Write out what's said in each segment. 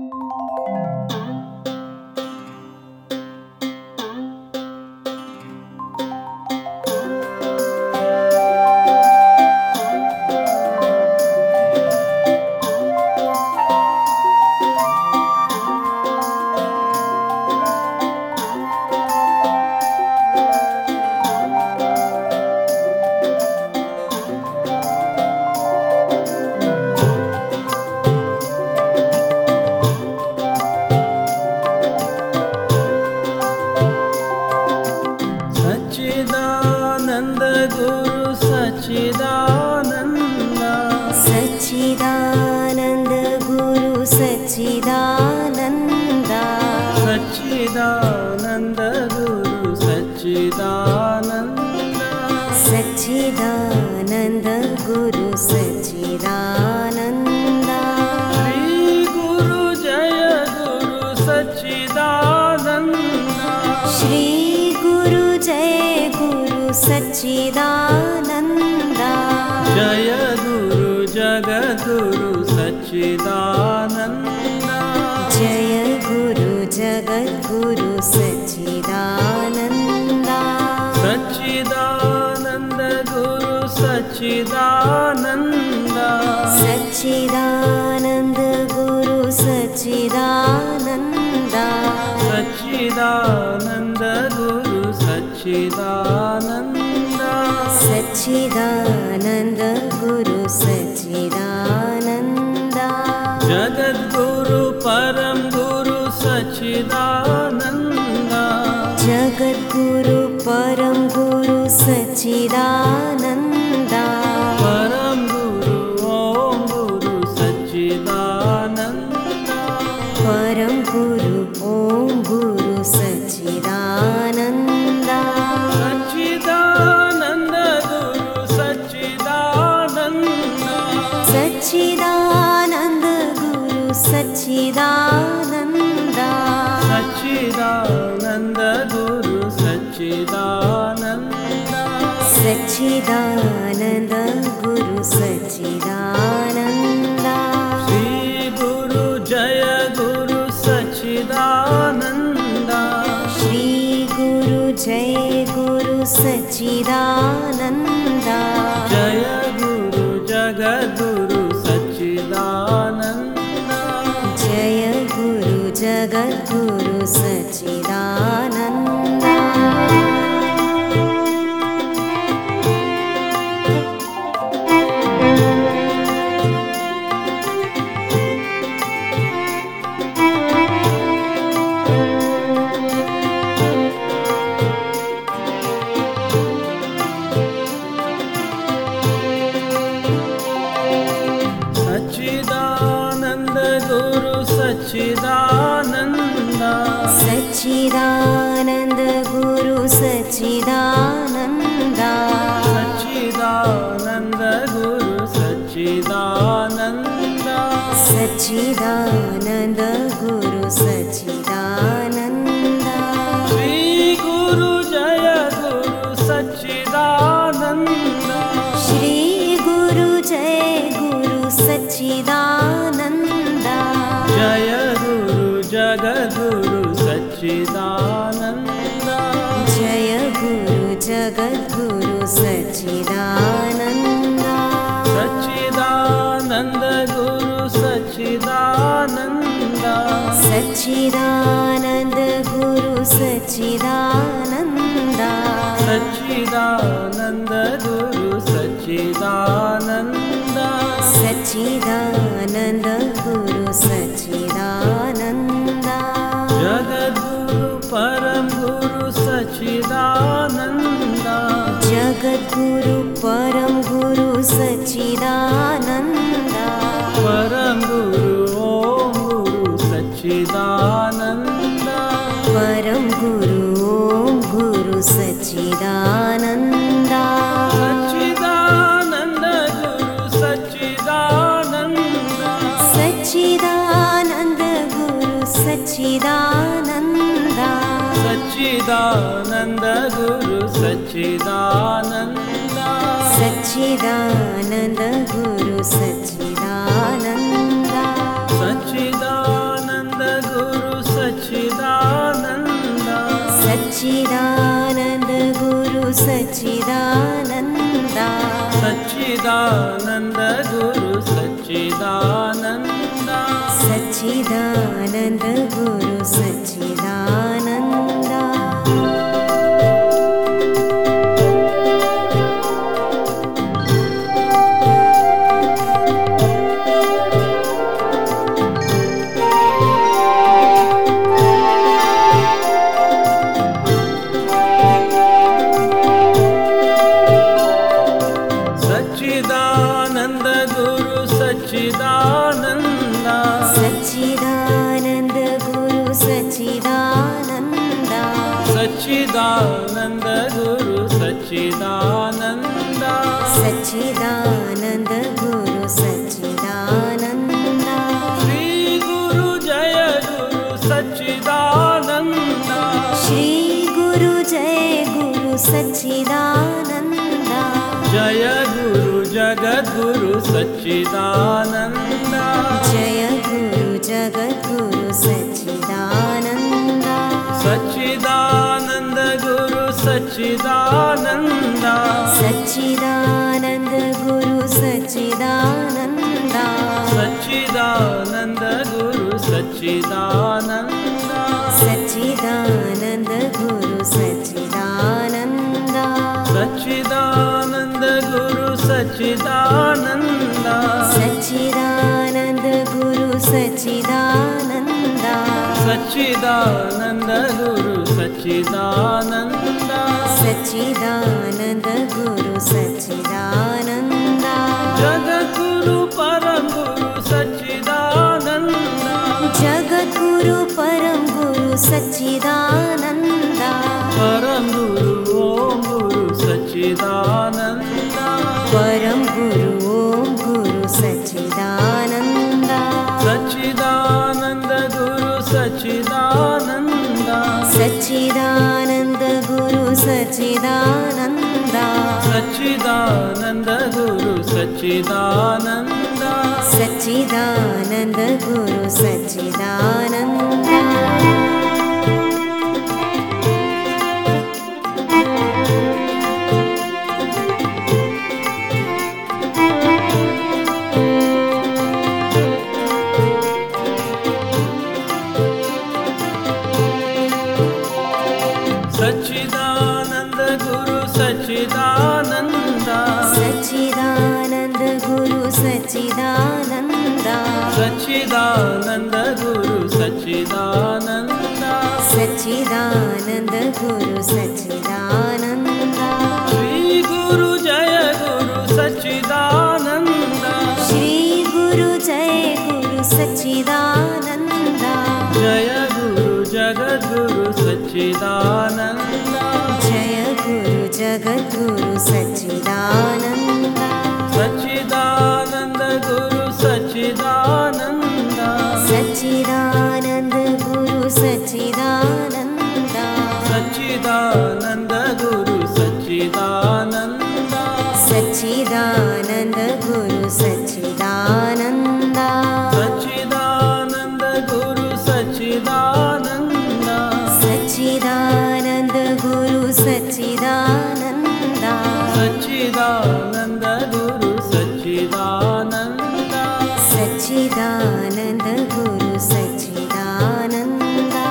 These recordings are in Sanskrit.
सच्चिदानन्द सच्चिदानन्द गुरु सच्चिदानन्द। सच्चिदानन्द गुरु सच्चिदानन्द। श्री गुरु जय गुरु सच्चिदानन्द। श्री गुरु जय गुरु सच्चिदानन्द। जय गुरु जगद्गुरु सच्चिदानन्द जगद्गुरु सच्चिदानन्द। सच्चिदानन्द गुरु सच्चिदानन्द। सच्चिदानन्द गुरु सच्चिदानन्द। सच्चिदानन्द गुरु सच्चिदानन्द। सच्चिदानन्द गुरु सच्चिदानन्द सच्चिदानन्द। जगद्गुरु परं गुरु सच्चिदानन्द सच्चिदानन्द गुरु सच्चिदानन्द। श्री गुरु जय गुरु सच्चिदानन्द। श्री गुरु जय गुरु सच्चिदानन्द। जय गुरु जगद्गुरु सच्चिदानन्द। जय गुरु जगद्गुरु सच्चिदानन्द सच्चिदानन्द गुरु सच्चिदानन्द। सच्चिदानन्द गुरु सच्चिदानन्द। सच्चिदानन्द गुरु सच्चिदानन्द। सच्चिदानन्द सच्चिदानन्द। जय गुरु जगद्गुरु सच्चिदानन्द। सच्चिदानन्द गुरु सच्चिदानन्द। सच्चिदानन्द गुरु सच्चिदानन्द। सच्चिदानन्द गुरु सच्चिदानन्द। सच्चिदानन्द गुरु सच्चिदानन्द जगद्गुरु परं गुरु सच्चिदानन्द सच्चिदानन्द गुरु सच्चिदानन्द। सच्चिदानन्द गुरु सच्चिदानन्द। सच्चिदानन्द गुरु सच्चिदानन्द। सच्चिदानन्द गुरु सच्चिदानन्द। सच्चिदानन्द गुरु सच्चिदानन्द। सच्चिदानन्द गुरु सच्चिदानन्द। सच्चिदानन्दा। जय गुरु जगद्गुरु सच्चिदानन्दा। सच्चिदानन्द गुरु सच्चिदानन्दा। सच्चिदानन्द गुरु सच्चिदानन्दा। सच्चिदानन्द गुरु सच्चिदानन्दा। सच्चिदानन्द गुरु सच्चिदानन्दा। सच्चिदानन्द गुरु सच्चिदानन्दा सच्चिदानन्द गुरु सच्चिदानन्दा। सच्चिदानन्द गुरु सच्चिदानन्दा। सच्चिदानन्द गुरु सच्चिदानन्दा। जगद्गुरु परम गुरु सच्चिदानन्दा। जगद्गुरु परं गुरु सच्चिदानन्दा। परम गुरु ओम गुरु सच्चिदानन्दा। परं गुरु ॐ गुरु सच्चिदानन्दा। सच्चिदानन्द गुरु सच्चिदानन्दा। सच्चिदानन्द गुरु सच्चिदानन्दा। सच्चिदानन्द गुरु सच्चिदानन्दा। सच्चिदानन्द गुरु सच्चिदानन्दा। सच्चिदानन्द सच्चिदानन्दा गुरु सच्चिदानन्दा। श्री गुरु जय गुरु सच्चिदानन्दा। श्री गुरु जय गुरु सच्चिदानन्दा। जय गुरु जगद्गुरु सच्चिदानन्दा। जय गुरु जगद्गुरु सच्चिदानन्द सच्चिदानन्दा। सच्चिदानन्द गुरु सच्चिदानन्दा। सच्चिदानन्द गुरु सच्चिदानन्दा।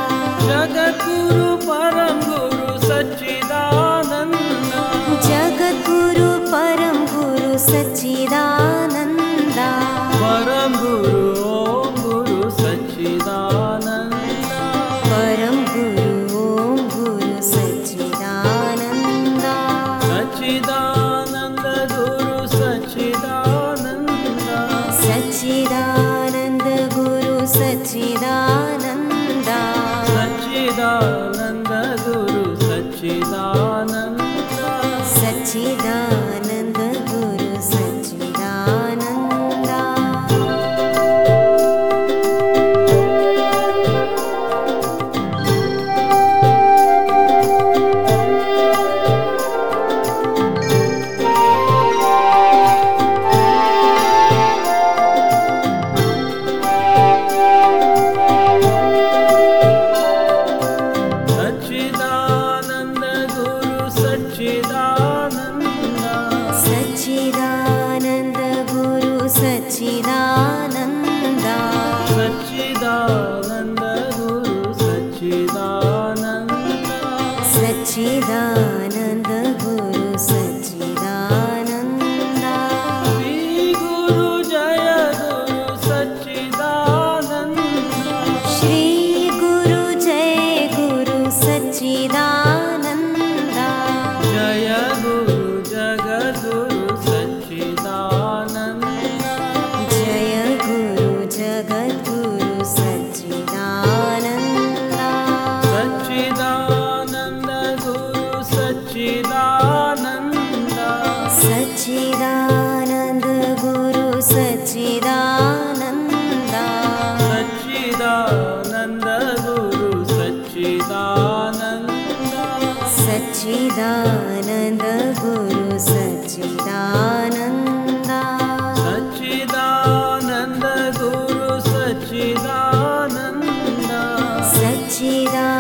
जगद्गुरु परम गुरु सच्चिदानन्दा। जगद्गुरु परं गुरु सच्चिदानन्दा। परम गुरु गुरु सच्चिदानन्दा te. सच्चिदानन्द गुरु सच्चिदानन्द। सच्चिदानन्द गुरु सच्चिदानन्द। सच्चिदानन्द गुरु सच्चिदानन्द। सच्चिदानन्द गुरु सच्चिदानन्द। सच्चिदा